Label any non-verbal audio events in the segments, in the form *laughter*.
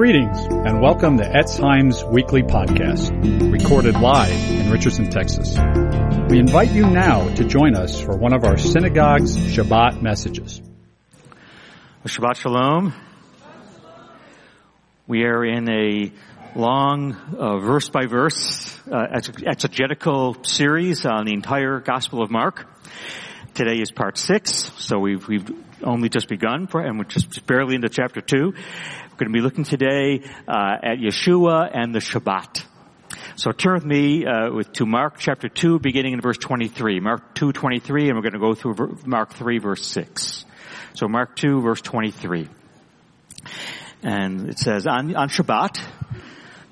Greetings and welcome to Etz Chaim's weekly podcast, recorded live in Richardson, Texas. We invite you now to join us for one of our synagogue's Shabbat messages. Shabbat Shalom. We are in a long uh, verse by verse uh, exegetical series on the entire Gospel of Mark. Today is part six, so we've, we've only just begun, and we're just barely into chapter two going to be looking today uh, at Yeshua and the Shabbat. So turn with me uh, with, to Mark chapter 2, beginning in verse 23. Mark 2, 23, and we're going to go through Mark 3, verse 6. So Mark 2, verse 23. And it says, on, on Shabbat,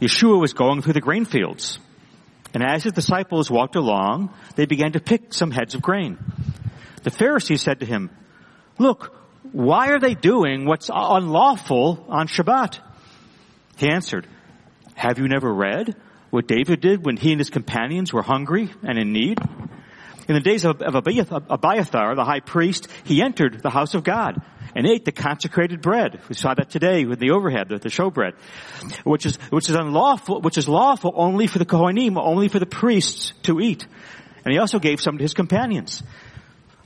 Yeshua was going through the grain fields. And as his disciples walked along, they began to pick some heads of grain. The Pharisees said to him, Look, why are they doing what's unlawful on Shabbat? He answered, have you never read what David did when he and his companions were hungry and in need? In the days of, Abiathar, the high priest, he entered the house of God and ate the consecrated bread. We saw that today with the overhead, the, the showbread, which is, which is unlawful, which is lawful only for the Kohanim, only for the priests to eat. And he also gave some to his companions.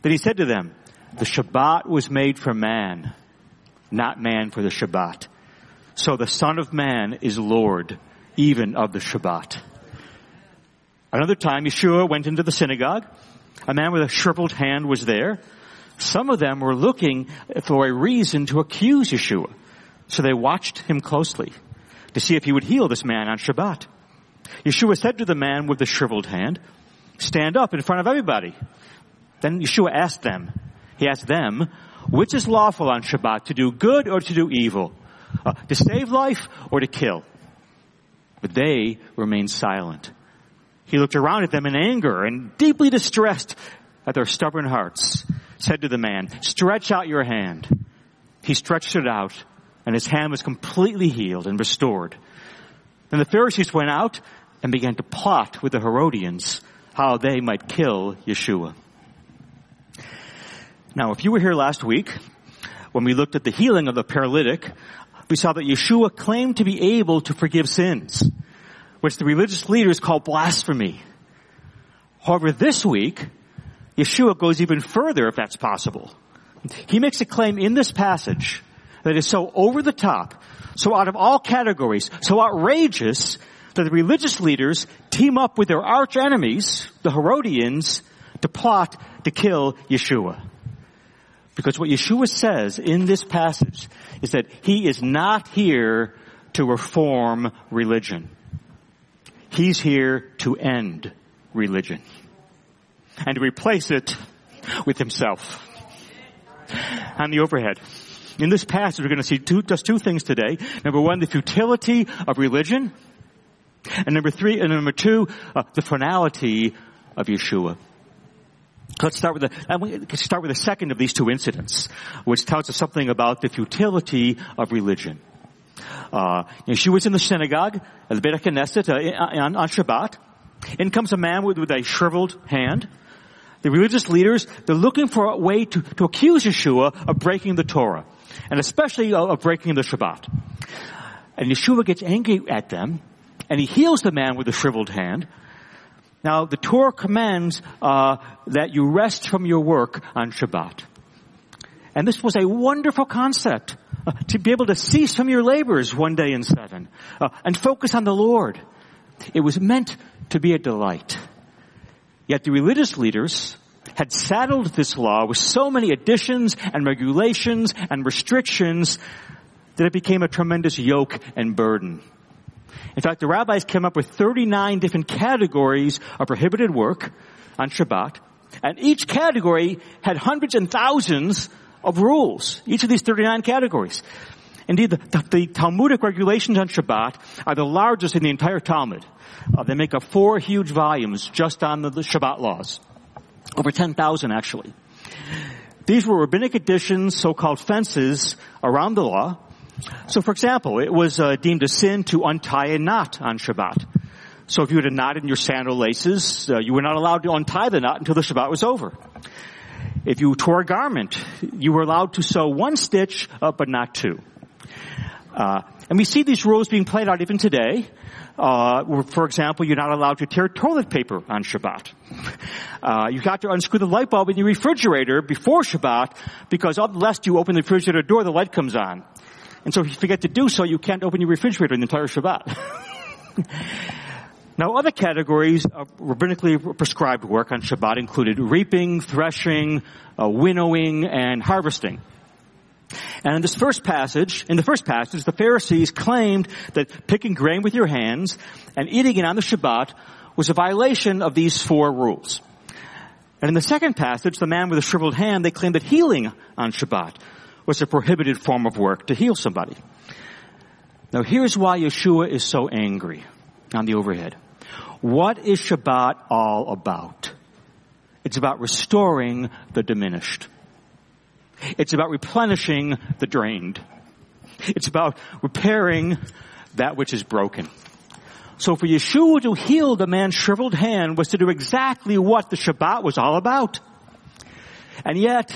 Then he said to them, the Shabbat was made for man, not man for the Shabbat. So the Son of Man is Lord, even of the Shabbat. Another time, Yeshua went into the synagogue. A man with a shriveled hand was there. Some of them were looking for a reason to accuse Yeshua. So they watched him closely to see if he would heal this man on Shabbat. Yeshua said to the man with the shriveled hand, stand up in front of everybody. Then Yeshua asked them, he asked them, which is lawful on Shabbat, to do good or to do evil? Uh, to save life or to kill? But they remained silent. He looked around at them in anger and deeply distressed at their stubborn hearts, said to the man, stretch out your hand. He stretched it out and his hand was completely healed and restored. Then the Pharisees went out and began to plot with the Herodians how they might kill Yeshua. Now, if you were here last week, when we looked at the healing of the paralytic, we saw that Yeshua claimed to be able to forgive sins, which the religious leaders call blasphemy. However, this week, Yeshua goes even further if that's possible. He makes a claim in this passage that is so over the top, so out of all categories, so outrageous that the religious leaders team up with their arch enemies, the Herodians, to plot to kill Yeshua. Because what Yeshua says in this passage is that he is not here to reform religion. He's here to end religion and to replace it with himself. On the overhead. In this passage, we're going to see two, just two things today. Number one, the futility of religion. And number three, and number two, uh, the finality of Yeshua. Let's start with the, and we start with the second of these two incidents, which tells us something about the futility of religion. Uh, she was in the synagogue at the Beit Knesset uh, on, on Shabbat. In comes a man with, with a shriveled hand. The religious leaders, they're looking for a way to, to accuse Yeshua of breaking the Torah, and especially of, of breaking the Shabbat. And Yeshua gets angry at them, and he heals the man with the shriveled hand, now, the Torah commands uh, that you rest from your work on Shabbat. And this was a wonderful concept, uh, to be able to cease from your labors one day in seven, uh, and focus on the Lord. It was meant to be a delight. Yet the religious leaders had saddled this law with so many additions and regulations and restrictions that it became a tremendous yoke and burden. In fact, the rabbis came up with 39 different categories of prohibited work on Shabbat, and each category had hundreds and thousands of rules, each of these 39 categories. Indeed, the, the, the Talmudic regulations on Shabbat are the largest in the entire Talmud. Uh, they make up four huge volumes just on the, the Shabbat laws. Over 10,000 actually. These were rabbinic additions, so-called fences around the law, so for example, it was uh, deemed a sin to untie a knot on Shabbat. So if you had a knot in your sandal laces, uh, you were not allowed to untie the knot until the Shabbat was over. If you tore a garment, you were allowed to sew one stitch, uh, but not two. Uh, And we see these rules being played out even today. Uh, for example, you're not allowed to tear toilet paper on Shabbat. Uh, you got to unscrew the light bulb in your refrigerator before Shabbat because unless you open the refrigerator door, the light comes on. And so if you forget to do so, you can't open your refrigerator in the entire Shabbat. *laughs* now other categories of rabbinically prescribed work on Shabbat included reaping, threshing, uh, winnowing, and harvesting. And in this first passage, in the first passage, the Pharisees claimed that picking grain with your hands and eating it on the Shabbat was a violation of these four rules. And in the second passage, the man with a shriveled hand, they claimed that healing on Shabbat was a prohibited form of work to heal somebody. Now here's why Yeshua is so angry on the overhead. What is Shabbat all about? It's about restoring the diminished. It's about replenishing the drained. It's about repairing that which is broken. So for Yeshua to heal the man's shriveled hand was to do exactly what the Shabbat was all about. And yet,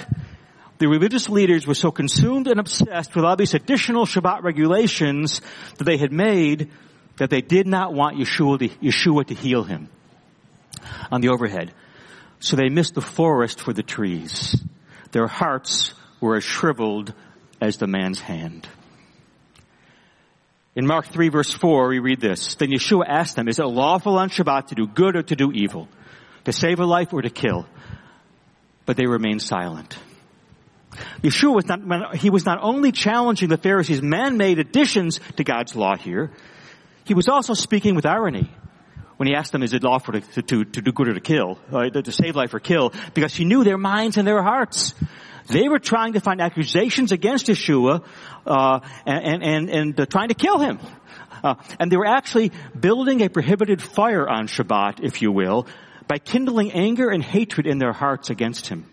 the religious leaders were so consumed and obsessed with all these additional Shabbat regulations that they had made that they did not want Yeshua to, Yeshua to heal him on the overhead. So they missed the forest for the trees. Their hearts were as shriveled as the man's hand. In Mark 3 verse 4 we read this, Then Yeshua asked them, Is it lawful on Shabbat to do good or to do evil? To save a life or to kill? But they remained silent. Yeshua was not, he was not only challenging the Pharisees' man-made additions to God's law here, he was also speaking with irony when he asked them, is it lawful to, to, to do good or to kill, uh, to save life or kill, because he knew their minds and their hearts. They were trying to find accusations against Yeshua, uh, and, and, and uh, trying to kill him. Uh, and they were actually building a prohibited fire on Shabbat, if you will, by kindling anger and hatred in their hearts against him.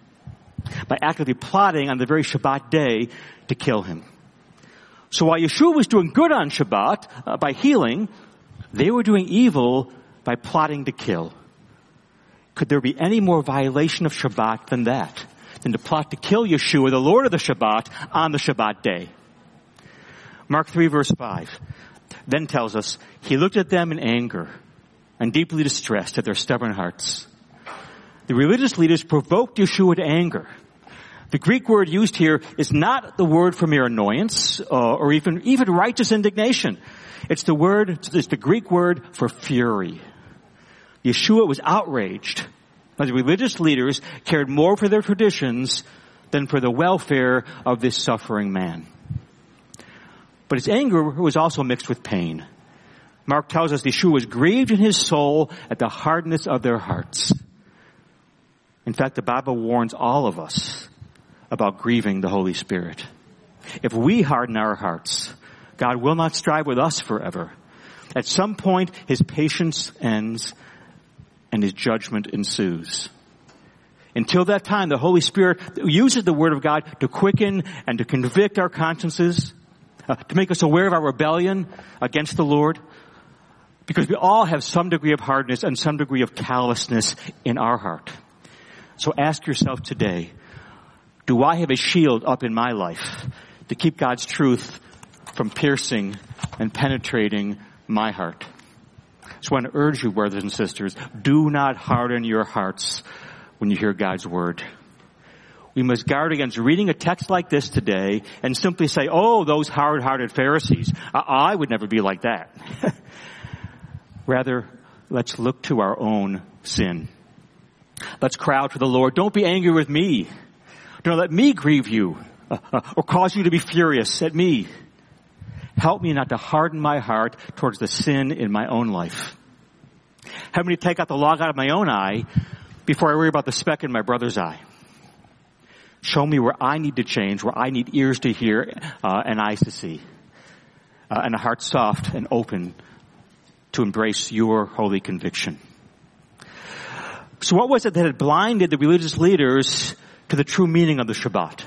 By actively plotting on the very Shabbat day to kill him. So while Yeshua was doing good on Shabbat, uh, by healing, they were doing evil by plotting to kill. Could there be any more violation of Shabbat than that? Than to plot to kill Yeshua, the Lord of the Shabbat, on the Shabbat day. Mark 3 verse 5 then tells us, He looked at them in anger and deeply distressed at their stubborn hearts. The religious leaders provoked Yeshua to anger. The Greek word used here is not the word for mere annoyance uh, or even, even righteous indignation. It's the word, it's the Greek word for fury. Yeshua was outraged as religious leaders cared more for their traditions than for the welfare of this suffering man. But his anger was also mixed with pain. Mark tells us Yeshua was grieved in his soul at the hardness of their hearts. In fact, the Bible warns all of us about grieving the Holy Spirit. If we harden our hearts, God will not strive with us forever. At some point, his patience ends and his judgment ensues. Until that time, the Holy Spirit uses the Word of God to quicken and to convict our consciences, uh, to make us aware of our rebellion against the Lord, because we all have some degree of hardness and some degree of callousness in our heart. So ask yourself today, do I have a shield up in my life to keep God's truth from piercing and penetrating my heart? So I want to urge you, brothers and sisters, do not harden your hearts when you hear God's word. We must guard against reading a text like this today and simply say, oh, those hard-hearted Pharisees. Uh-uh, I would never be like that. *laughs* Rather, let's look to our own sin. Let's cry out to the Lord, don't be angry with me. Don't let me grieve you *laughs* or cause you to be furious at me. Help me not to harden my heart towards the sin in my own life. Help me to take out the log out of my own eye before I worry about the speck in my brother's eye. Show me where I need to change, where I need ears to hear uh, and eyes to see, uh, and a heart soft and open to embrace your holy conviction. So what was it that had blinded the religious leaders to the true meaning of the Shabbat?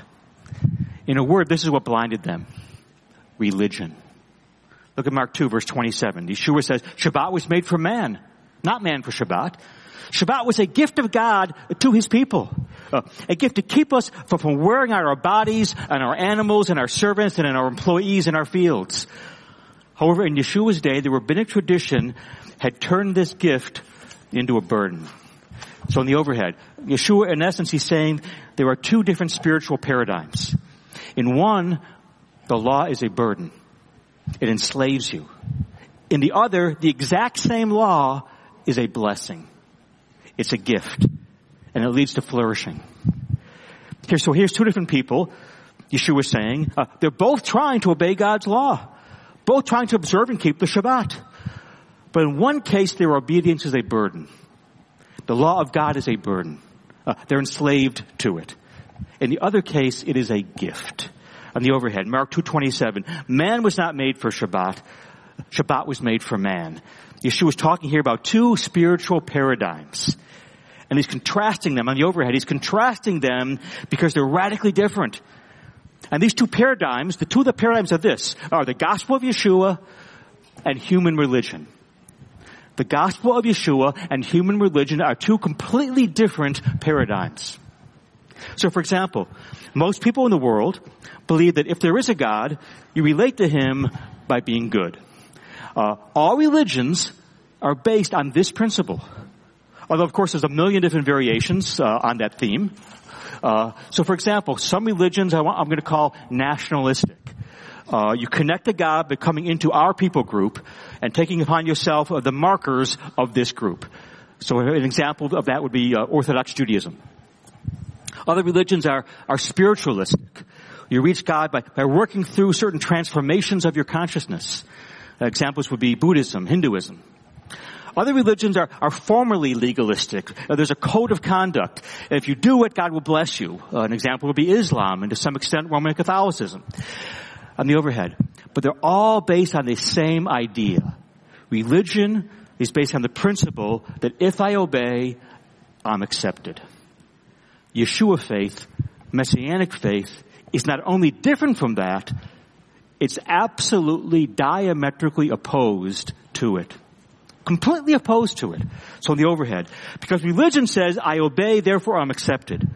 In a word, this is what blinded them religion. Look at Mark 2 verse 27. Yeshua says, Shabbat was made for man, not man for Shabbat. Shabbat was a gift of God to His people. Uh, a gift to keep us from, from wearing out our bodies and our animals and our servants and our employees in our fields. However, in Yeshua's day, the rabbinic tradition had turned this gift into a burden. So in the overhead, Yeshua, in essence, he's saying there are two different spiritual paradigms. In one, the law is a burden. It enslaves you. In the other, the exact same law is a blessing. It's a gift. And it leads to flourishing. Here, so here's two different people. Yeshua is saying, uh, they're both trying to obey God's law. Both trying to observe and keep the Shabbat. But in one case, their obedience is a burden. The law of God is a burden. Uh, they're enslaved to it. In the other case, it is a gift. On the overhead, Mark 2.27, man was not made for Shabbat. Shabbat was made for man. Yeshua is talking here about two spiritual paradigms. And he's contrasting them on the overhead. He's contrasting them because they're radically different. And these two paradigms, the two of the paradigms of this are the gospel of Yeshua and human religion. The gospel of Yeshua and human religion are two completely different paradigms. So for example, most people in the world believe that if there is a God, you relate to Him by being good. Uh, all religions are based on this principle. Although of course there's a million different variations uh, on that theme. Uh, so for example, some religions I am going to call nationalistic. Uh, you connect to God by coming into our people group and taking upon yourself uh, the markers of this group. So an example of that would be uh, Orthodox Judaism. Other religions are, are spiritualistic. You reach God by, by working through certain transformations of your consciousness. examples would be Buddhism, Hinduism. Other religions are, are formally legalistic. Uh, there's a code of conduct. If you do it, God will bless you. Uh, an example would be Islam and to some extent Roman Catholicism on the overhead. But they're all based on the same idea. Religion is based on the principle that if I obey, I'm accepted. Yeshua faith, Messianic faith, is not only different from that, it's absolutely diametrically opposed to it. Completely opposed to it. So in the overhead. Because religion says, I obey, therefore I'm accepted.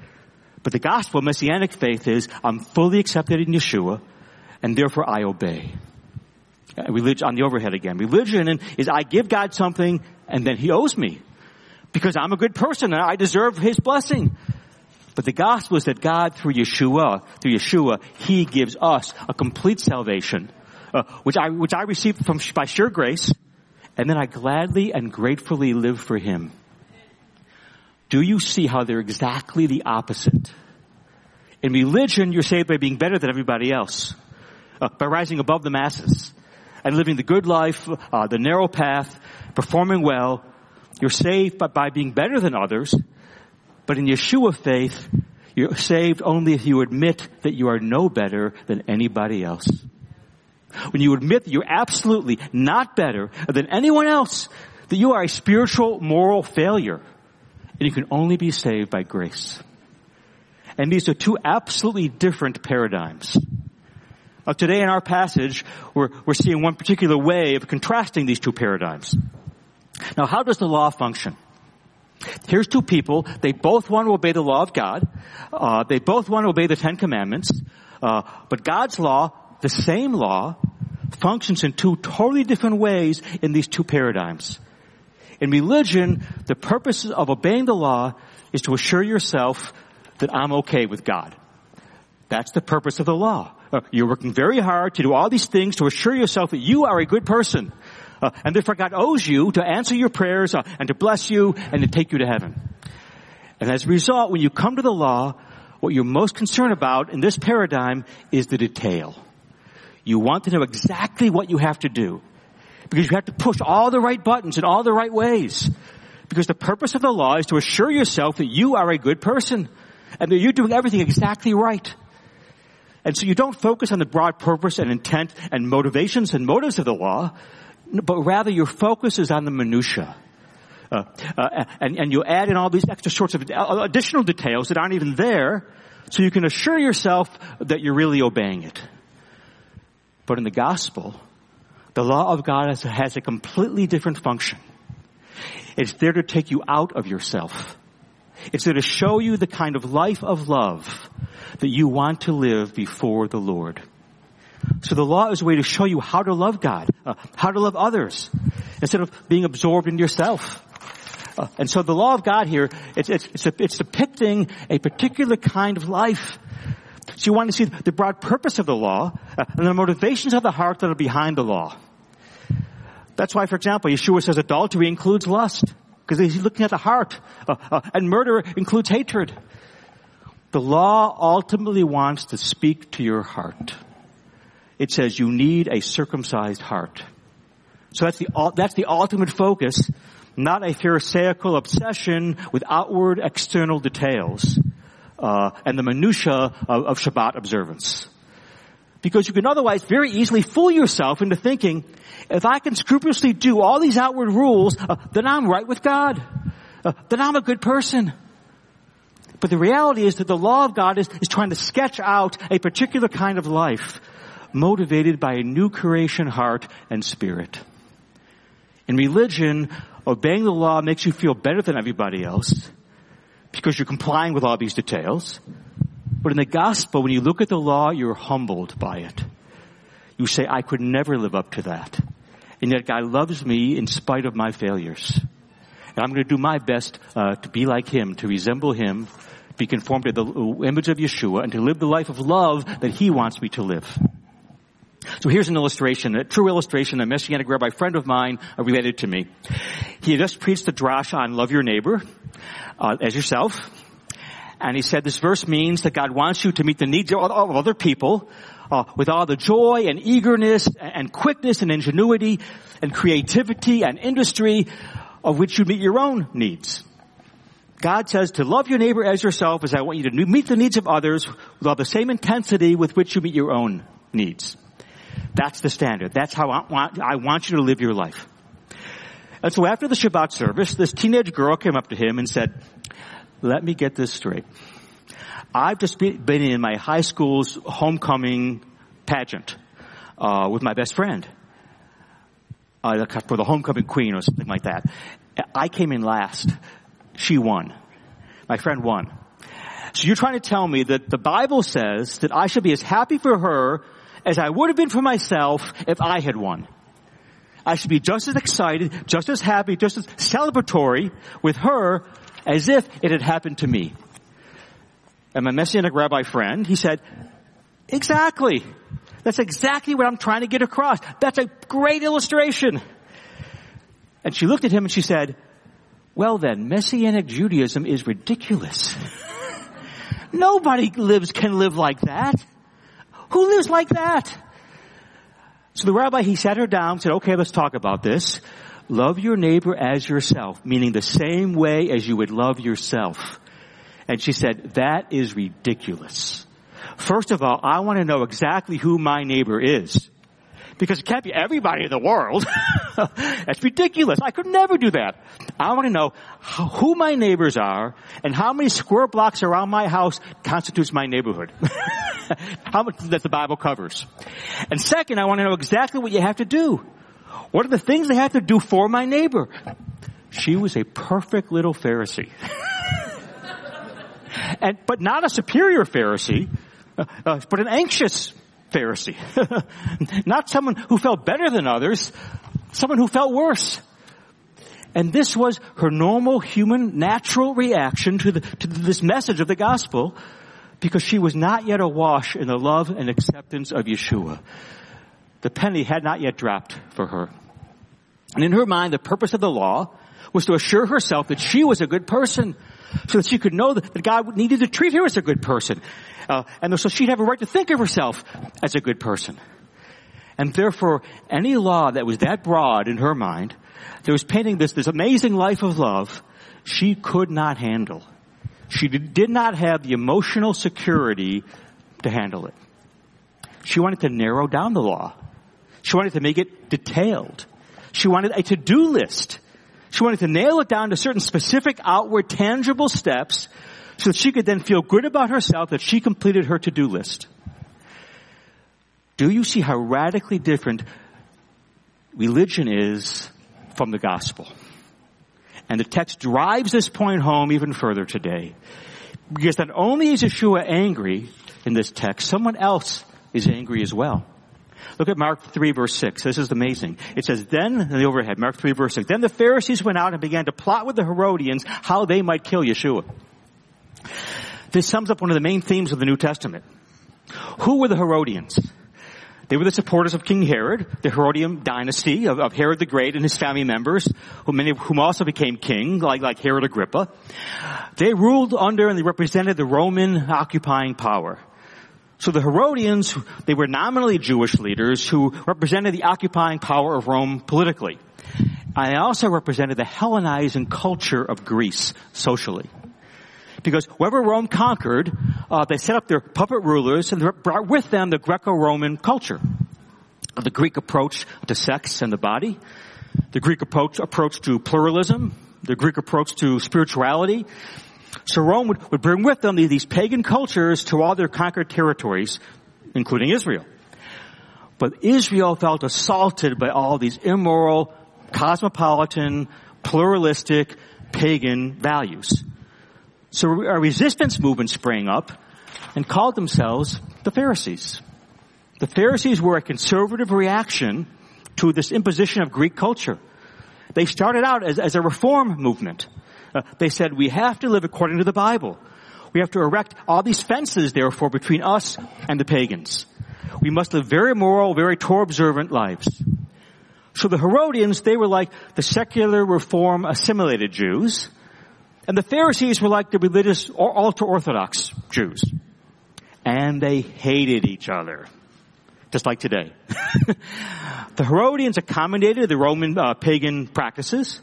But the gospel, Messianic faith is, I'm fully accepted in Yeshua, and therefore I obey. Religion, on the overhead again. Religion is I give God something and then He owes me. Because I'm a good person and I deserve His blessing. But the gospel is that God through Yeshua, through Yeshua, He gives us a complete salvation, uh, which I, which I received from, by sheer grace, and then I gladly and gratefully live for Him. Do you see how they're exactly the opposite? In religion, you're saved by being better than everybody else by rising above the masses and living the good life, uh, the narrow path, performing well. You're saved by, by being better than others. But in Yeshua faith, you're saved only if you admit that you are no better than anybody else. When you admit that you're absolutely not better than anyone else, that you are a spiritual, moral failure, and you can only be saved by grace. And these are two absolutely different paradigms. Uh, today in our passage, we're, we're seeing one particular way of contrasting these two paradigms. Now, how does the law function? Here's two people. They both want to obey the law of God. Uh, they both want to obey the Ten Commandments. Uh, but God's law, the same law, functions in two totally different ways in these two paradigms. In religion, the purpose of obeying the law is to assure yourself that I'm okay with God. That's the purpose of the law. *laughs* You're working very hard to do all these things to assure yourself that you are a good person. Uh, and therefore God owes you to answer your prayers uh, and to bless you and to take you to heaven. And as a result, when you come to the law, what you're most concerned about in this paradigm is the detail. You want to know exactly what you have to do. Because you have to push all the right buttons in all the right ways. Because the purpose of the law is to assure yourself that you are a good person and that you're doing everything exactly right. And so you don't focus on the broad purpose and intent and motivations and motives of the law, but rather your focus is on the minutia. Uh, uh, and, and you add in all these extra sorts of additional details that aren't even there, so you can assure yourself that you're really obeying it. But in the gospel, the law of God has, has a completely different function. It's there to take you out of yourself. It's there to show you the kind of life of love that you want to live before the Lord. So the law is a way to show you how to love God, uh, how to love others, instead of being absorbed in yourself. Uh, and so the law of God here, it's, it's, it's, a, it's depicting a particular kind of life. So you want to see the broad purpose of the law uh, and the motivations of the heart that are behind the law. That's why, for example, Yeshua says adultery includes lust because he's looking at the heart, uh, uh, and murder includes hatred. The law ultimately wants to speak to your heart. It says you need a circumcised heart. So that's the, that's the ultimate focus, not a pharisaical obsession with outward external details, uh, and the minutia of, of Shabbat observance. Because you can otherwise very easily fool yourself into thinking, if I can scrupulously do all these outward rules, uh, then I'm right with God. Uh, then I'm a good person. But the reality is that the law of God is, is trying to sketch out a particular kind of life motivated by a new creation heart and spirit. In religion, obeying the law makes you feel better than everybody else because you're complying with all these details. But in the gospel, when you look at the law, you're humbled by it. You say, I could never live up to that. And yet God loves me in spite of my failures. And I'm going to do my best uh, to be like Him, to resemble Him, be conformed to the image of Yeshua and to live the life of love that He wants me to live. So here's an illustration, a true illustration, a Messianic rabbi friend of mine uh, related to me. He just preached the drash on love your neighbor uh, as yourself. And he said this verse means that God wants you to meet the needs of other people uh, with all the joy and eagerness and quickness and ingenuity and creativity and industry of which you meet your own needs. God says to love your neighbor as yourself as I want you to meet the needs of others with all the same intensity with which you meet your own needs. That's the standard. That's how I want, I want you to live your life. And so after the Shabbat service, this teenage girl came up to him and said, let me get this straight. I've just been in my high school's homecoming pageant uh, with my best friend uh, for the homecoming queen or something like that. I came in last she won. My friend won. So you're trying to tell me that the Bible says that I should be as happy for her as I would have been for myself if I had won. I should be just as excited, just as happy, just as celebratory with her as if it had happened to me. And my Messianic rabbi friend, he said, exactly. That's exactly what I'm trying to get across. That's a great illustration. And she looked at him and she said, well then, Messianic Judaism is ridiculous. *laughs* Nobody lives, can live like that. Who lives like that? So the rabbi, he sat her down, said, okay, let's talk about this. Love your neighbor as yourself, meaning the same way as you would love yourself. And she said, that is ridiculous. First of all, I want to know exactly who my neighbor is because it can't be everybody in the world. *laughs* That's ridiculous. I could never do that. I want to know who my neighbors are and how many square blocks around my house constitutes my neighborhood. *laughs* how much that the Bible covers. And second, I want to know exactly what you have to do. What are the things they have to do for my neighbor? She was a perfect little Pharisee. *laughs* and, but not a superior Pharisee, uh, uh, but an anxious Pharisee. *laughs* Not someone who felt better than others, someone who felt worse. And this was her normal human natural reaction to, the, to this message of the gospel because she was not yet awash in the love and acceptance of Yeshua. The penny had not yet dropped for her. And in her mind, the purpose of the law was to assure herself that she was a good person so that she could know that God needed to treat her as a good person. Uh, and so she'd have a right to think of herself as a good person. And therefore, any law that was that broad in her mind, that was painting this, this amazing life of love, she could not handle. She did not have the emotional security to handle it. She wanted to narrow down the law. She wanted to make it detailed. She wanted a to-do list. She wanted to nail it down to certain specific outward tangible steps so that she could then feel good about herself that she completed her to-do list. Do you see how radically different religion is from the gospel? And the text drives this point home even further today. Because not only is Yeshua angry in this text, someone else is angry as well. Look at Mark 3 verse 6. This is amazing. It says, then, in the overhead, Mark 3 verse 6, then the Pharisees went out and began to plot with the Herodians how they might kill Yeshua. This sums up one of the main themes of the New Testament. Who were the Herodians? They were the supporters of King Herod, the Herodian dynasty of, of, Herod the Great and his family members, who many of whom also became king, like, like Herod Agrippa. They ruled under and they represented the Roman occupying power. So the Herodians, they were nominally Jewish leaders who represented the occupying power of Rome politically. And they also represented the Hellenizing culture of Greece socially. Because wherever Rome conquered, uh, they set up their puppet rulers and brought with them the Greco-Roman culture. The Greek approach to sex and the body, the Greek approach, approach to pluralism, the Greek approach to spirituality. So Rome would, would bring with them these, pagan cultures to all their conquered territories, including Israel. But Israel felt assaulted by all these immoral, cosmopolitan, pluralistic, pagan values. So a resistance movement sprang up and called themselves the Pharisees. The Pharisees were a conservative reaction to this imposition of Greek culture. They started out as, as a reform movement. *laughs* They said, we have to live according to the Bible. We have to erect all these fences, therefore, between us and the pagans. We must live very moral, very Torah observant lives. So the Herodians, they were like the secular reform assimilated Jews. And the Pharisees were like the religious or ultra-Orthodox Jews. And they hated each other. Just like today. *laughs* the Herodians accommodated the Roman uh, pagan practices.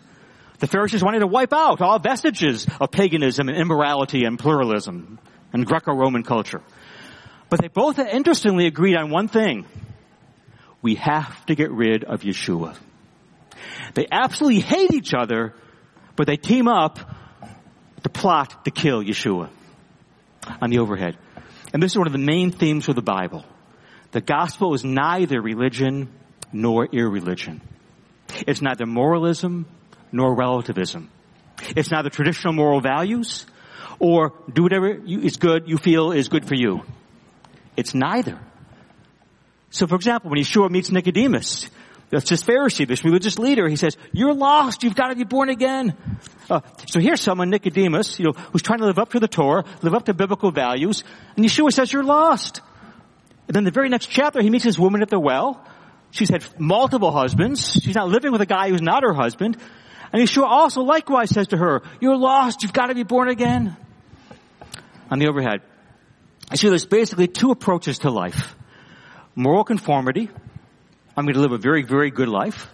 The Pharisees wanted to wipe out all vestiges of paganism and immorality and pluralism and Greco-Roman culture. But they both interestingly agreed on one thing. We have to get rid of Yeshua. They absolutely hate each other, but they team up to plot to kill Yeshua on the overhead. And this is one of the main themes of the Bible. The gospel is neither religion nor irreligion. It's neither moralism nor relativism. It's neither traditional moral values or do whatever you, is good, you feel is good for you. It's neither. So for example, when Yeshua meets Nicodemus, that's this Pharisee, this religious leader. He says, you're lost. You've got to be born again. Uh, so here's someone, Nicodemus, you know, who's trying to live up to the Torah, live up to biblical values, and Yeshua says, you're lost. And then the very next chapter, he meets this woman at the well. She's had multiple husbands. She's not living with a guy who's not her husband. And Yeshua also likewise says to her, you're lost. You've got to be born again. On the overhead. I see there's basically two approaches to life. Moral conformity, I'm going to live a very, very good life,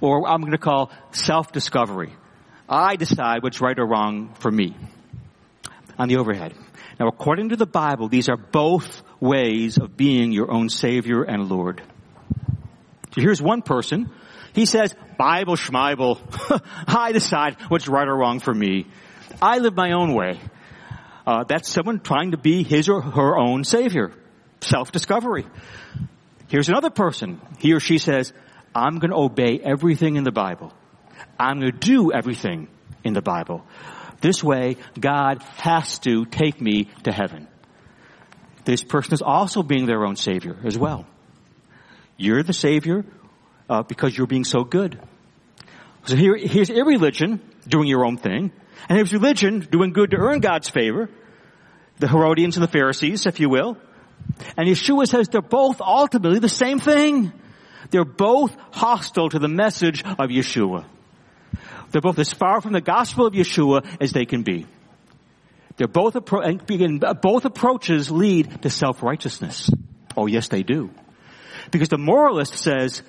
or I'm going to call self-discovery. I decide what's right or wrong for me. On the overhead. Now according to the Bible, these are both ways of being your own Savior and Lord. So here's one person. He says, Bible schmibel. I *laughs* decide what's right or wrong for me. I live my own way. Uh, that's someone trying to be his or her own Savior. Self-discovery. Here's another person. He or she says, I'm going to obey everything in the Bible. I'm going to do everything in the Bible. This way, God has to take me to heaven. This person is also being their own Savior as well. You're the Savior uh, because you're being so good. So here, here's irreligion, doing your own thing. And here's religion, doing good to earn God's favor. The Herodians and the Pharisees, if you will. And Yeshua says they're both ultimately the same thing. They're both hostile to the message of Yeshua. They're both as far from the gospel of Yeshua as they can be. They're both, both approaches lead to self-righteousness. Oh yes, they do. Because the moralist says,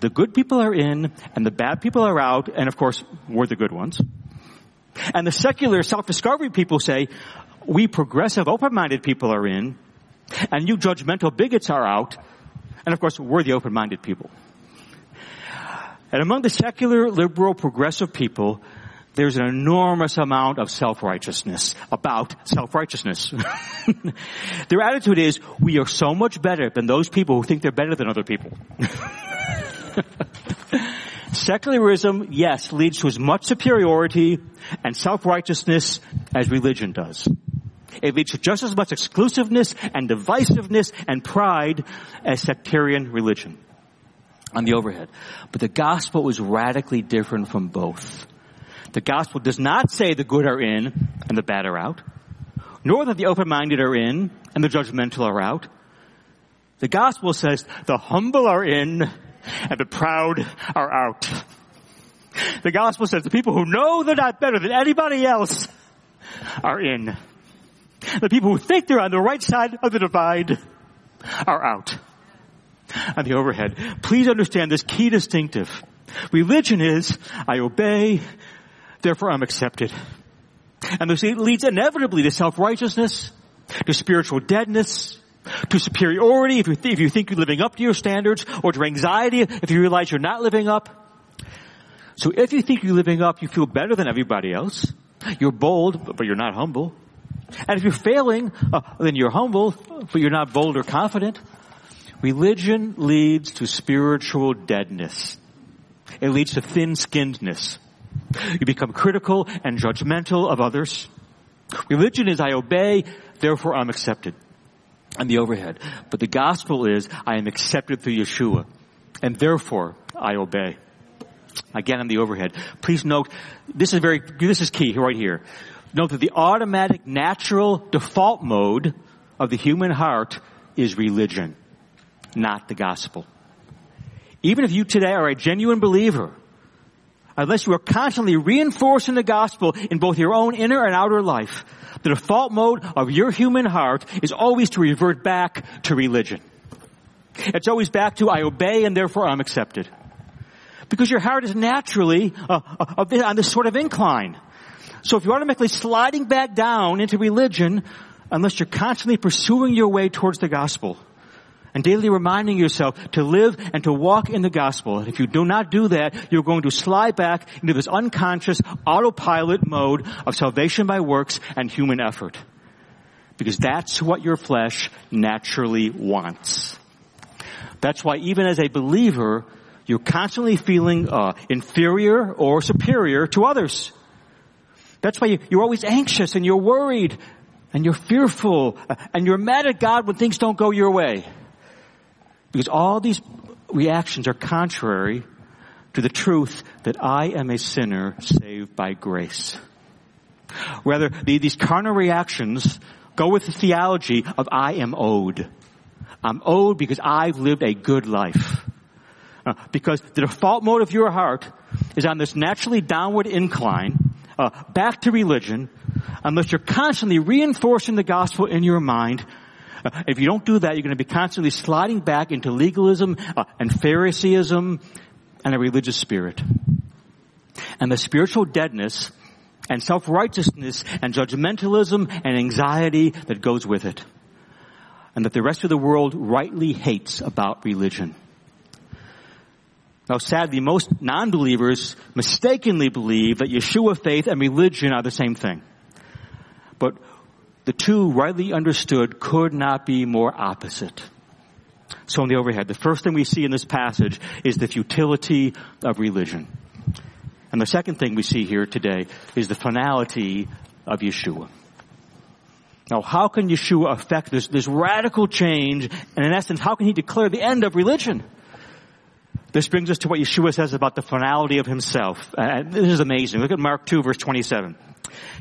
the good people are in and the bad people are out, and of course, we're the good ones. And the secular self-discovery people say, we progressive, open-minded people are in, and you judgmental bigots are out. And of course, we're the open-minded people. And among the secular, liberal, progressive people, there's an enormous amount of self-righteousness about self-righteousness. *laughs* Their attitude is, we are so much better than those people who think they're better than other people. *laughs* *laughs* Secularism, yes, leads to as much superiority and self-righteousness as religion does. It leads to just as much exclusiveness and divisiveness and pride as sectarian religion on the overhead. But the gospel is radically different from both. The gospel does not say the good are in and the bad are out, nor that the open-minded are in and the judgmental are out. The gospel says the humble are in and the proud are out. The gospel says the people who know they're not better than anybody else are in. The people who think they're on the right side of the divide are out. On the overhead, please understand this key distinctive. Religion is, I obey, therefore I'm accepted. And this leads inevitably to self-righteousness, to spiritual deadness, to superiority if you, th- if you think you're living up to your standards, or to anxiety if you realize you're not living up. So if you think you're living up, you feel better than everybody else. You're bold, but you're not humble. And if you're failing, uh, then you're humble, but you're not bold or confident. Religion leads to spiritual deadness. It leads to thin-skinnedness. You become critical and judgmental of others. Religion is I obey, therefore I'm accepted. And the overhead. But the gospel is I am accepted through Yeshua. And therefore I obey. Again on the overhead. Please note, this is very, this is key right here. Note that the automatic natural default mode of the human heart is religion, not the gospel. Even if you today are a genuine believer, unless you are constantly reinforcing the gospel in both your own inner and outer life, the default mode of your human heart is always to revert back to religion. It's always back to I obey and therefore I'm accepted. Because your heart is naturally uh, uh, on this sort of incline. So if you're automatically sliding back down into religion, unless you're constantly pursuing your way towards the gospel, and daily reminding yourself to live and to walk in the gospel. And if you do not do that, you're going to slide back into this unconscious autopilot mode of salvation by works and human effort. Because that's what your flesh naturally wants. That's why even as a believer, you're constantly feeling uh, inferior or superior to others. That's why you're always anxious and you're worried and you're fearful and you're mad at God when things don't go your way. Because all these reactions are contrary to the truth that I am a sinner saved by grace. Rather, these carnal reactions go with the theology of I am owed. I'm owed because I've lived a good life. Uh, because the default mode of your heart is on this naturally downward incline, uh, back to religion, unless you're constantly reinforcing the gospel in your mind if you don't do that, you're going to be constantly sliding back into legalism uh, and Phariseeism and a religious spirit. And the spiritual deadness and self-righteousness and judgmentalism and anxiety that goes with it. And that the rest of the world rightly hates about religion. Now sadly, most non-believers mistakenly believe that Yeshua faith and religion are the same thing. But the two, rightly understood, could not be more opposite. So on the overhead, the first thing we see in this passage is the futility of religion. And the second thing we see here today is the finality of Yeshua. Now, how can Yeshua affect this, this radical change? And in essence, how can he declare the end of religion? This brings us to what Yeshua says about the finality of himself. This is amazing. Look at Mark 2 verse 27.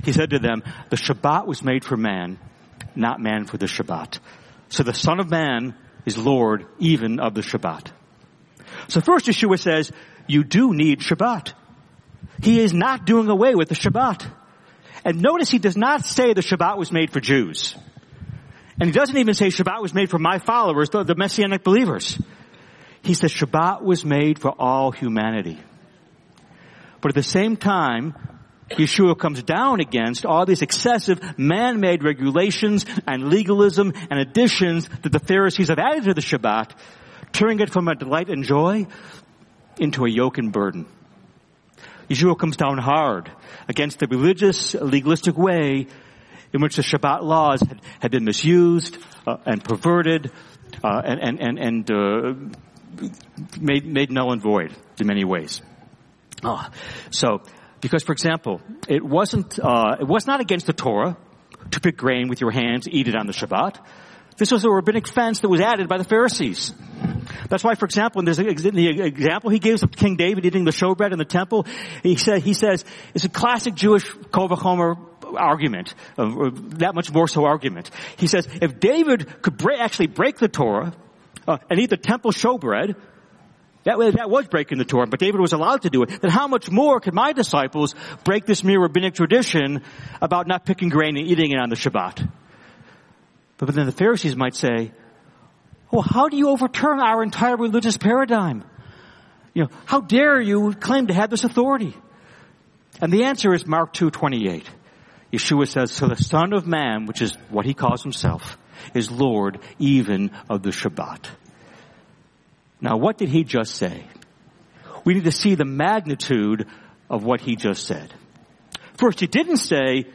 He said to them, the Shabbat was made for man, not man for the Shabbat. So the Son of Man is Lord even of the Shabbat. So first Yeshua says, you do need Shabbat. He is not doing away with the Shabbat. And notice he does not say the Shabbat was made for Jews. And he doesn't even say Shabbat was made for my followers, the, the Messianic believers. He says Shabbat was made for all humanity. But at the same time, Yeshua comes down against all these excessive man-made regulations and legalism and additions that the Pharisees have added to the Shabbat, turning it from a delight and joy into a yoke and burden. Yeshua comes down hard against the religious, legalistic way in which the Shabbat laws had, had been misused uh, and perverted uh, and, and, and, and uh, made, made null and void in many ways. Uh, so because, for example, it wasn't, uh, it was not against the Torah to pick grain with your hands, eat it on the Shabbat. This was a rabbinic fence that was added by the Pharisees. That's why, for example, in the example he gives of King David eating the showbread in the temple, he said, he says, it's a classic Jewish kal vachomer argument, uh, that much more so argument. He says, if David could actually break the Torah, uh, and eat the temple showbread, that, that was breaking the Torah, but David was allowed to do it. Then how much more could my disciples break this mere rabbinic tradition about not picking grain and eating it on the Shabbat? But then the Pharisees might say, well, how do you overturn our entire religious paradigm? You know, how dare you claim to have this authority? And the answer is Mark 2.28. Yeshua says, so the Son of Man, which is what he calls himself, is Lord even of the Shabbat. Now what did he just say? We need to see the magnitude of what he just said. First, he didn't say,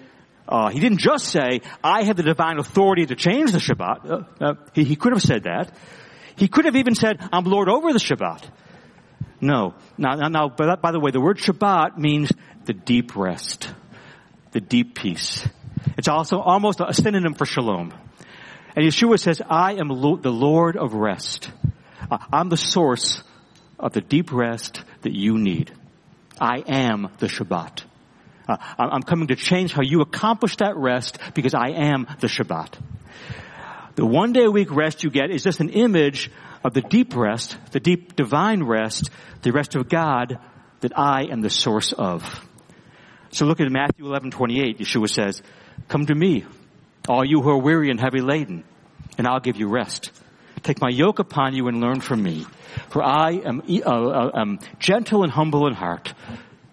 uh, he didn't just say, I have the divine authority to change the Shabbat. Uh, uh, he, he could have said that. He could have even said, I'm Lord over the Shabbat. No. Now, now, now by, by the way, the word Shabbat means the deep rest, the deep peace. It's also almost a synonym for shalom. And Yeshua says, I am the Lord of rest. I'm the source of the deep rest that you need. I am the Shabbat. Uh, I'm coming to change how you accomplish that rest because I am the Shabbat. The one day a week rest you get is just an image of the deep rest, the deep divine rest, the rest of God that I am the source of. So look at Matthew 11, 28. Yeshua says, come to me, all you who are weary and heavy laden, and I'll give you rest. Take my yoke upon you and learn from me, for I am, uh, uh, um, gentle and humble in heart,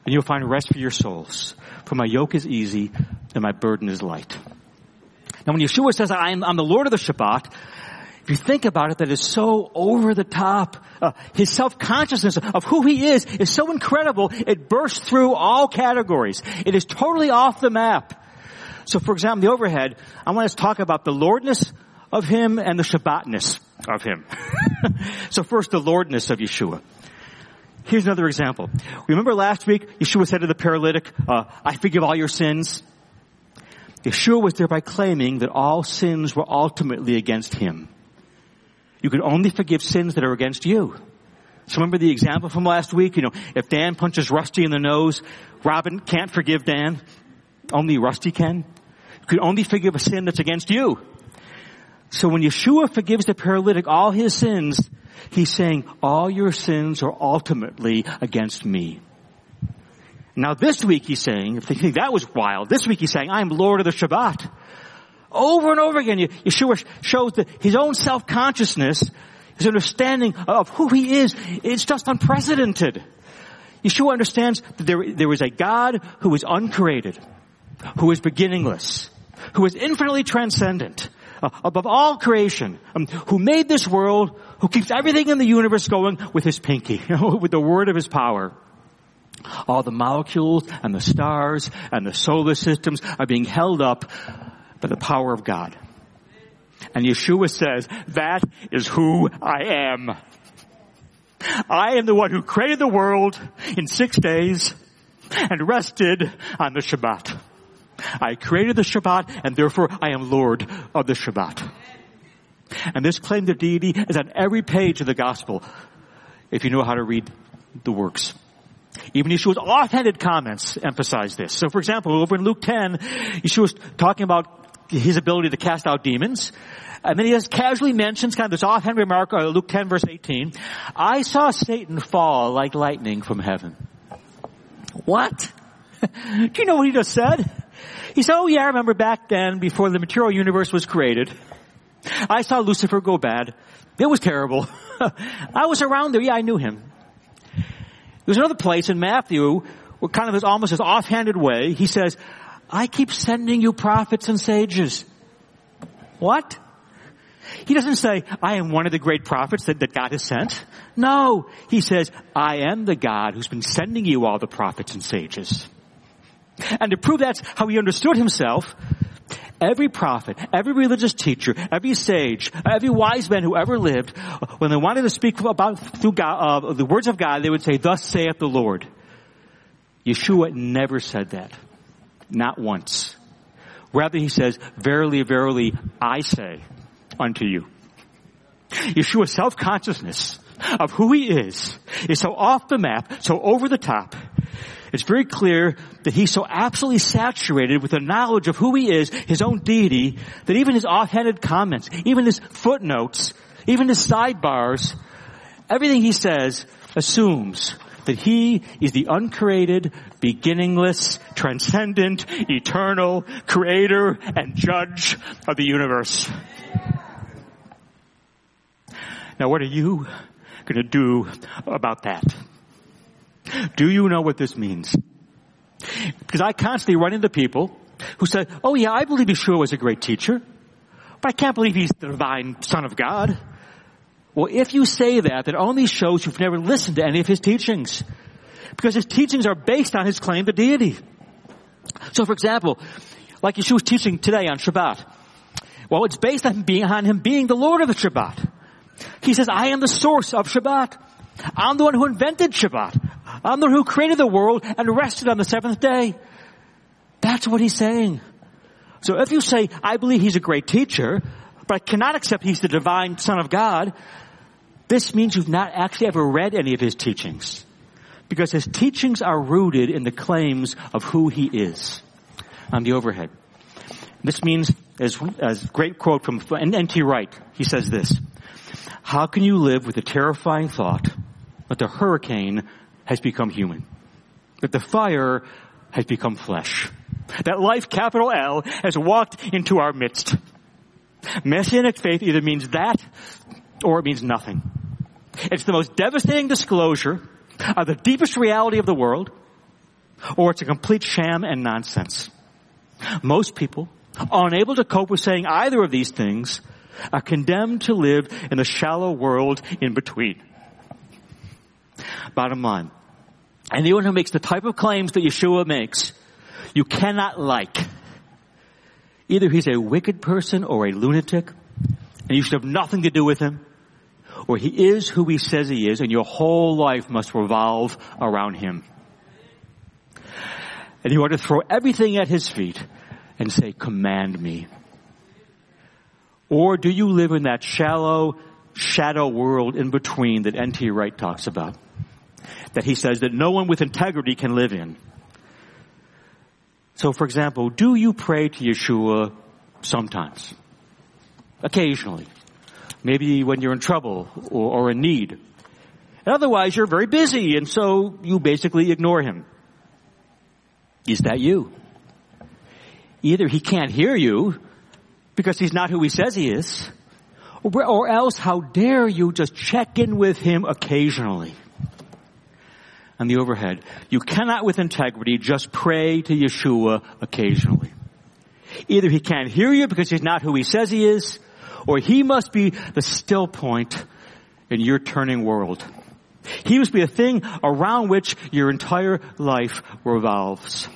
and you'll find rest for your souls. For my yoke is easy and my burden is light. Now when Yeshua says, I am, I'm the Lord of the Shabbat, if you think about it, that is so over the top. Uh, his self-consciousness of who he is is so incredible, it bursts through all categories. It is totally off the map. So for example, the overhead, I want to talk about the Lordness of Him and the Shabbatness of Him. *laughs* so first, the Lordness of Yeshua. Here's another example. Remember last week, Yeshua said to the paralytic, uh, I forgive all your sins. Yeshua was thereby claiming that all sins were ultimately against Him. You can only forgive sins that are against you. So remember the example from last week? You know, if Dan punches Rusty in the nose, Robin can't forgive Dan. Only Rusty can You could only forgive a sin that's against you. So when Yeshua forgives the paralytic all his sins, he's saying, all your sins are ultimately against me. Now this week he's saying, if they think that was wild, this week he's saying, I'm Lord of the Shabbat. Over and over again, Yeshua shows that his own self-consciousness, his understanding of who he is, it's just unprecedented. Yeshua understands that there, there is a God who is uncreated, who is beginningless, who is infinitely transcendent, uh, above all creation, um, who made this world, who keeps everything in the universe going with his pinky, *laughs* with the word of his power. All the molecules and the stars and the solar systems are being held up by the power of God. And Yeshua says, that is who I am. I am the one who created the world in six days and rested on the Shabbat. I created the Shabbat and therefore I am Lord of the Shabbat. And this claim to deity is on every page of the gospel if you know how to read the works. Even Yeshua's offhanded comments emphasize this. So for example, over in Luke 10, Yeshua's talking about his ability to cast out demons. And then he just casually mentions kind of this offhand remark, uh, Luke 10 verse 18. I saw Satan fall like lightning from heaven. What? *laughs* Do you know what he just said? He said, oh yeah, I remember back then before the material universe was created. I saw Lucifer go bad. It was terrible. *laughs* I was around there. Yeah, I knew him. There's another place in Matthew, where kind of his almost his offhanded way, he says, I keep sending you prophets and sages. What? He doesn't say, I am one of the great prophets that, that God has sent. No. He says, I am the God who's been sending you all the prophets and sages. And to prove that's how he understood himself, every prophet, every religious teacher, every sage, every wise man who ever lived, when they wanted to speak about through God, uh, the words of God, they would say, "Thus saith the Lord." Yeshua never said that, not once. Rather, he says, verily, verily, I say unto you. Yeshua's self-consciousness of who he is is so off the map, so over the top. It's very clear that he's so absolutely saturated with the knowledge of who he is, his own deity, that even his offhanded comments, even his footnotes, even his sidebars, everything he says assumes that he is the uncreated, beginningless, transcendent, eternal creator and judge of the universe. Now what are you going to do about that? Do you know what this means? Because I constantly run into people who say, oh yeah, I believe Yeshua was a great teacher, but I can't believe he's the divine son of God. Well, if you say that, that only shows you've never listened to any of his teachings. Because his teachings are based on his claim to deity. So for example, like Yeshua's teaching today on Shabbat. Well, it's based on being, on him being the Lord of the Shabbat. He says, I am the source of Shabbat. I'm the one who invented Shabbat. I'm the one who created the world and rested on the seventh day. That's what he's saying. So if you say, I believe he's a great teacher, but I cannot accept he's the divine son of God, this means you've not actually ever read any of his teachings. Because his teachings are rooted in the claims of who he is. On the overhead. This means, as, as great quote from N.T. Wright, he says this, how can you live with the terrifying thought that the hurricane has become human? That the fire has become flesh? That life, capital L, has walked into our midst? Messianic faith either means that or it means nothing. It's the most devastating disclosure of the deepest reality of the world or it's a complete sham and nonsense. Most people, unable to cope with saying either of these things, are condemned to live in the shallow world in between. Bottom line, anyone who makes the type of claims that Yeshua makes, you cannot like. Either he's a wicked person or a lunatic, and you should have nothing to do with him, or he is who he says he is, and your whole life must revolve around him. And you are to throw everything at his feet and say, command me. Or do you live in that shallow shadow world in between that N.T. Wright talks about? That he says that no one with integrity can live in. So for example, do you pray to Yeshua sometimes? Occasionally. Maybe when you're in trouble or, or in need. And otherwise you're very busy and so you basically ignore him. Is that you? Either he can't hear you because he's not who he says he is. Or, or else, how dare you just check in with him occasionally? On the overhead, you cannot with integrity just pray to Yeshua occasionally. Either he can't hear you because he's not who he says he is, or he must be the still point in your turning world. He must be a thing around which your entire life revolves.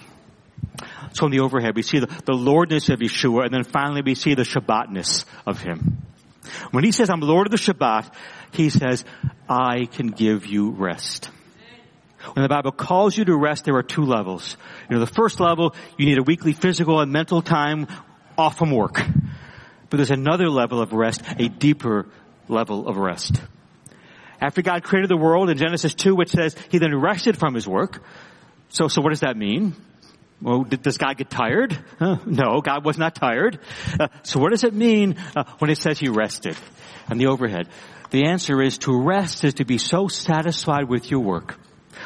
So on the overhead, we see the, the Lordness of Yeshua, and then finally we see the Shabbatness of Him. When He says, I'm Lord of the Shabbat, He says, I can give you rest. When the Bible calls you to rest, there are two levels. You know, the first level, you need a weekly physical and mental time off from work. But there's another level of rest, a deeper level of rest. After God created the world in Genesis 2, which says He then rested from His work. So, so what does that mean? Well, did, does God get tired? Uh, no, God was not tired. Uh, so what does it mean uh, when it says he rested? On the overhead. The answer is to rest is to be so satisfied with your work,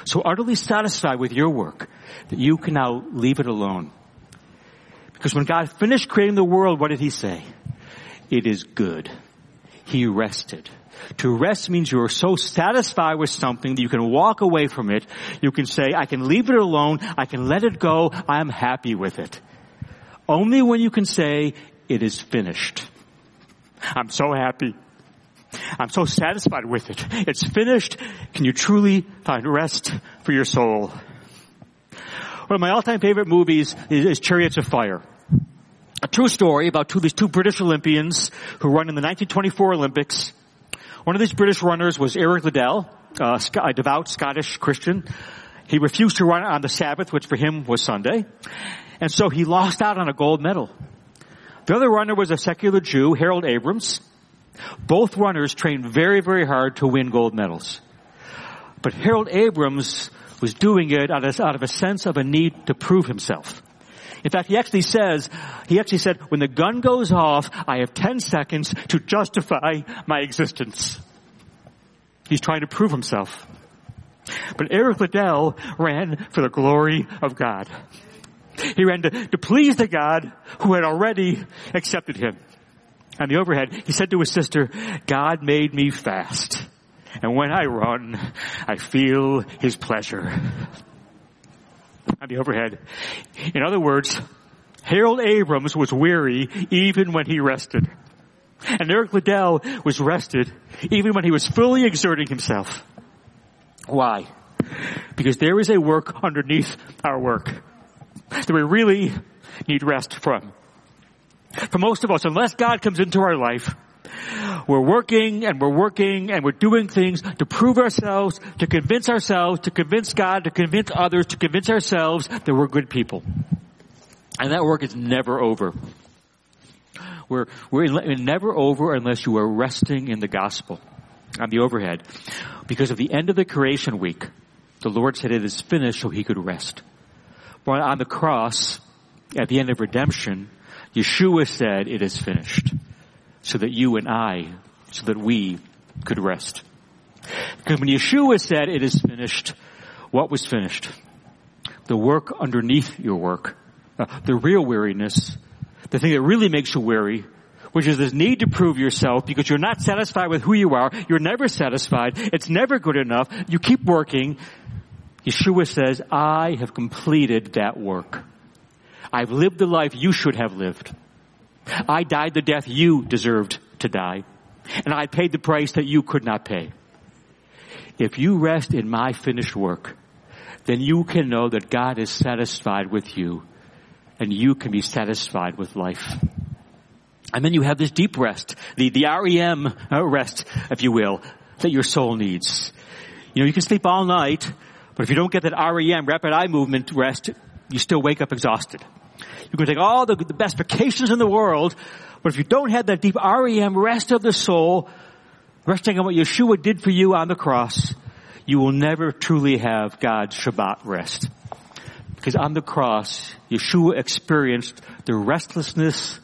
so utterly satisfied with your work, that you can now leave it alone. Because when God finished creating the world, what did he say? It is good. He rested. To rest means you are so satisfied with something that you can walk away from it. You can say, I can leave it alone. I can let it go. I am happy with it. Only when you can say, it is finished. I'm so happy. I'm so satisfied with it. It's finished. Can you truly find rest for your soul? One of my all-time favorite movies is, is Chariots of Fire a true story about two, these two British Olympians who run in the 1924 Olympics. One of these British runners was Eric Liddell, a devout Scottish Christian. He refused to run on the Sabbath, which for him was Sunday. And so he lost out on a gold medal. The other runner was a secular Jew, Harold Abrams. Both runners trained very, very hard to win gold medals. But Harold Abrams was doing it out of, out of a sense of a need to prove himself. In fact, he actually says, he actually said, when the gun goes off, I have 10 seconds to justify my existence. He's trying to prove himself. But Eric Liddell ran for the glory of God. He ran to, to please the God who had already accepted him. On the overhead, he said to his sister, God made me fast. And when I run, I feel his pleasure. On the overhead. In other words, Harold Abrams was weary even when he rested. And Eric Liddell was rested even when he was fully exerting himself. Why? Because there is a work underneath our work that we really need rest from. For most of us, unless God comes into our life, we're working and we're working and we're doing things to prove ourselves, to convince ourselves, to convince God, to convince others, to convince ourselves that we're good people. And that work is never over. We're, we're never over unless you are resting in the gospel on the overhead. Because of the end of the creation week, the Lord said it is finished so he could rest. But on the cross, at the end of redemption, Yeshua said it is finished so that you and I, so that we could rest. Because when Yeshua said it is finished, what was finished? The work underneath your work. Uh, the real weariness. The thing that really makes you weary which is this need to prove yourself because you're not satisfied with who you are. You're never satisfied. It's never good enough. You keep working. Yeshua says, I have completed that work. I've lived the life you should have lived. I died the death you deserved to die. And I paid the price that you could not pay. If you rest in my finished work, then you can know that God is satisfied with you and you can be satisfied with life. And then you have this deep rest, the, the REM uh, rest, if you will, that your soul needs. You know, you can sleep all night, but if you don't get that REM, rapid eye movement rest, you still wake up exhausted. You can take all the, the best vacations in the world, but if you don't have that deep REM rest of the soul, resting on what Yeshua did for you on the cross, you will never truly have God's Shabbat rest. Because on the cross, Yeshua experienced the restlessness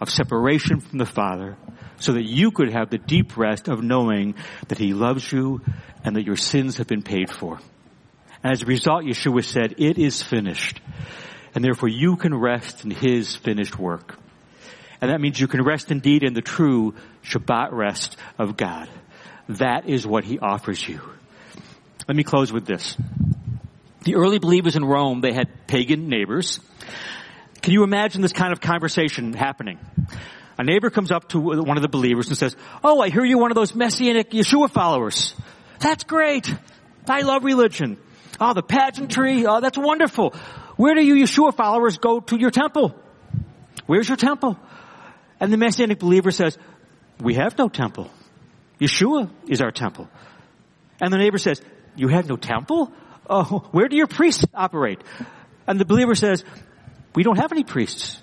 of separation from the Father so that you could have the deep rest of knowing that He loves you and that your sins have been paid for. And as a result, Yeshua said, it is finished. And therefore you can rest in His finished work. And that means you can rest indeed in the true Shabbat rest of God. That is what He offers you. Let me close with this. The early believers in Rome, they had pagan neighbors can you imagine this kind of conversation happening? A neighbor comes up to one of the believers and says, Oh, I hear you're one of those messianic Yeshua followers. That's great. I love religion. Oh, the pageantry. Oh, that's wonderful. Where do you Yeshua followers go to your temple? Where's your temple? And the messianic believer says, we have no temple. Yeshua is our temple. And the neighbor says, you have no temple? Oh, where do your priests operate? And the believer says, we don't have any priests.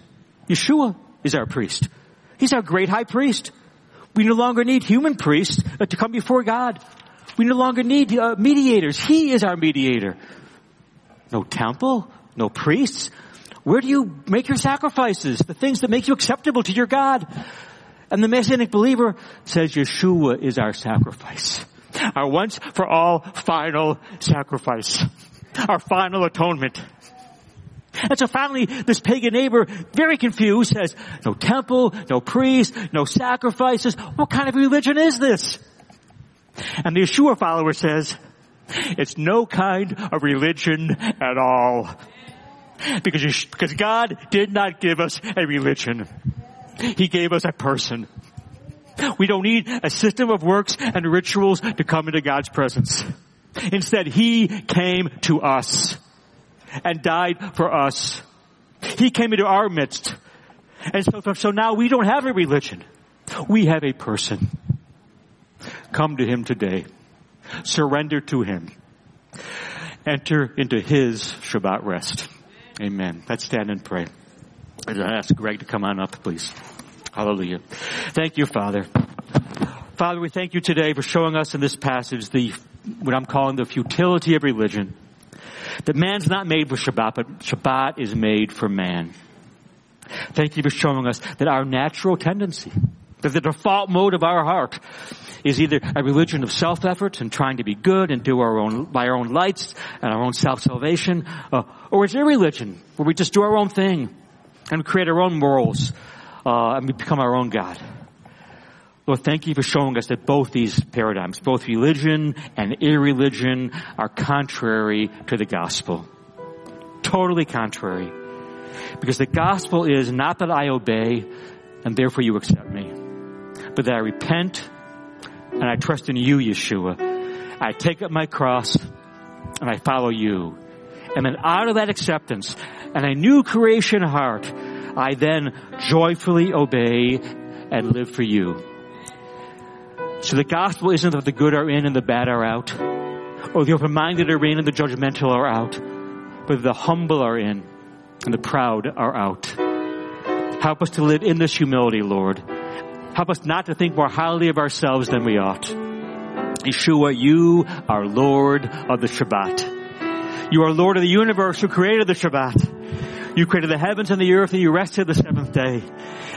Yeshua is our priest. He's our great high priest. We no longer need human priests to come before God. We no longer need uh, mediators. He is our mediator. No temple, no priests. Where do you make your sacrifices? The things that make you acceptable to your God. And the Messianic believer says Yeshua is our sacrifice. Our once for all final sacrifice. Our final atonement. And so finally, this pagan neighbor, very confused, says, no temple, no priest, no sacrifices. What kind of religion is this? And the Yeshua follower says, it's no kind of religion at all. Because, because God did not give us a religion. He gave us a person. We don't need a system of works and rituals to come into God's presence. Instead, He came to us and died for us. He came into our midst. And so, so now we don't have a religion. We have a person. Come to Him today. Surrender to Him. Enter into His Shabbat rest. Amen. Let's stand and pray. I ask Greg to come on up, please. Hallelujah. Thank you, Father. Father, we thank you today for showing us in this passage the, what I'm calling the futility of religion. That man's not made for Shabbat, but Shabbat is made for man. Thank you for showing us that our natural tendency, that the default mode of our heart is either a religion of self-effort and trying to be good and do our own, by our own lights and our own self-salvation, uh, or it's a religion where we just do our own thing and create our own morals, uh, and we become our own God. Lord, thank you for showing us that both these paradigms, both religion and irreligion, are contrary to the gospel. Totally contrary. Because the gospel is not that I obey and therefore you accept me, but that I repent and I trust in you, Yeshua. I take up my cross and I follow you. And then out of that acceptance and a new creation heart, I then joyfully obey and live for you. So the gospel isn't that the good are in and the bad are out, or the open-minded are in and the judgmental are out, but the humble are in and the proud are out. Help us to live in this humility, Lord. Help us not to think more highly of ourselves than we ought. Yeshua, you are Lord of the Shabbat. You are Lord of the universe who created the Shabbat. You created the heavens and the earth and you rested the seventh day.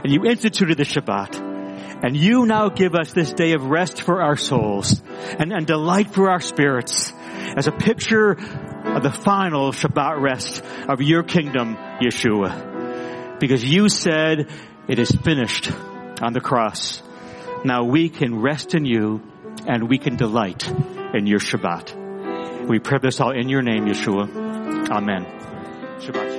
And you instituted the Shabbat. And you now give us this day of rest for our souls and, and delight for our spirits as a picture of the final Shabbat rest of your kingdom, Yeshua. Because you said it is finished on the cross. Now we can rest in you and we can delight in your Shabbat. We pray this all in your name, Yeshua. Amen. Shabbat.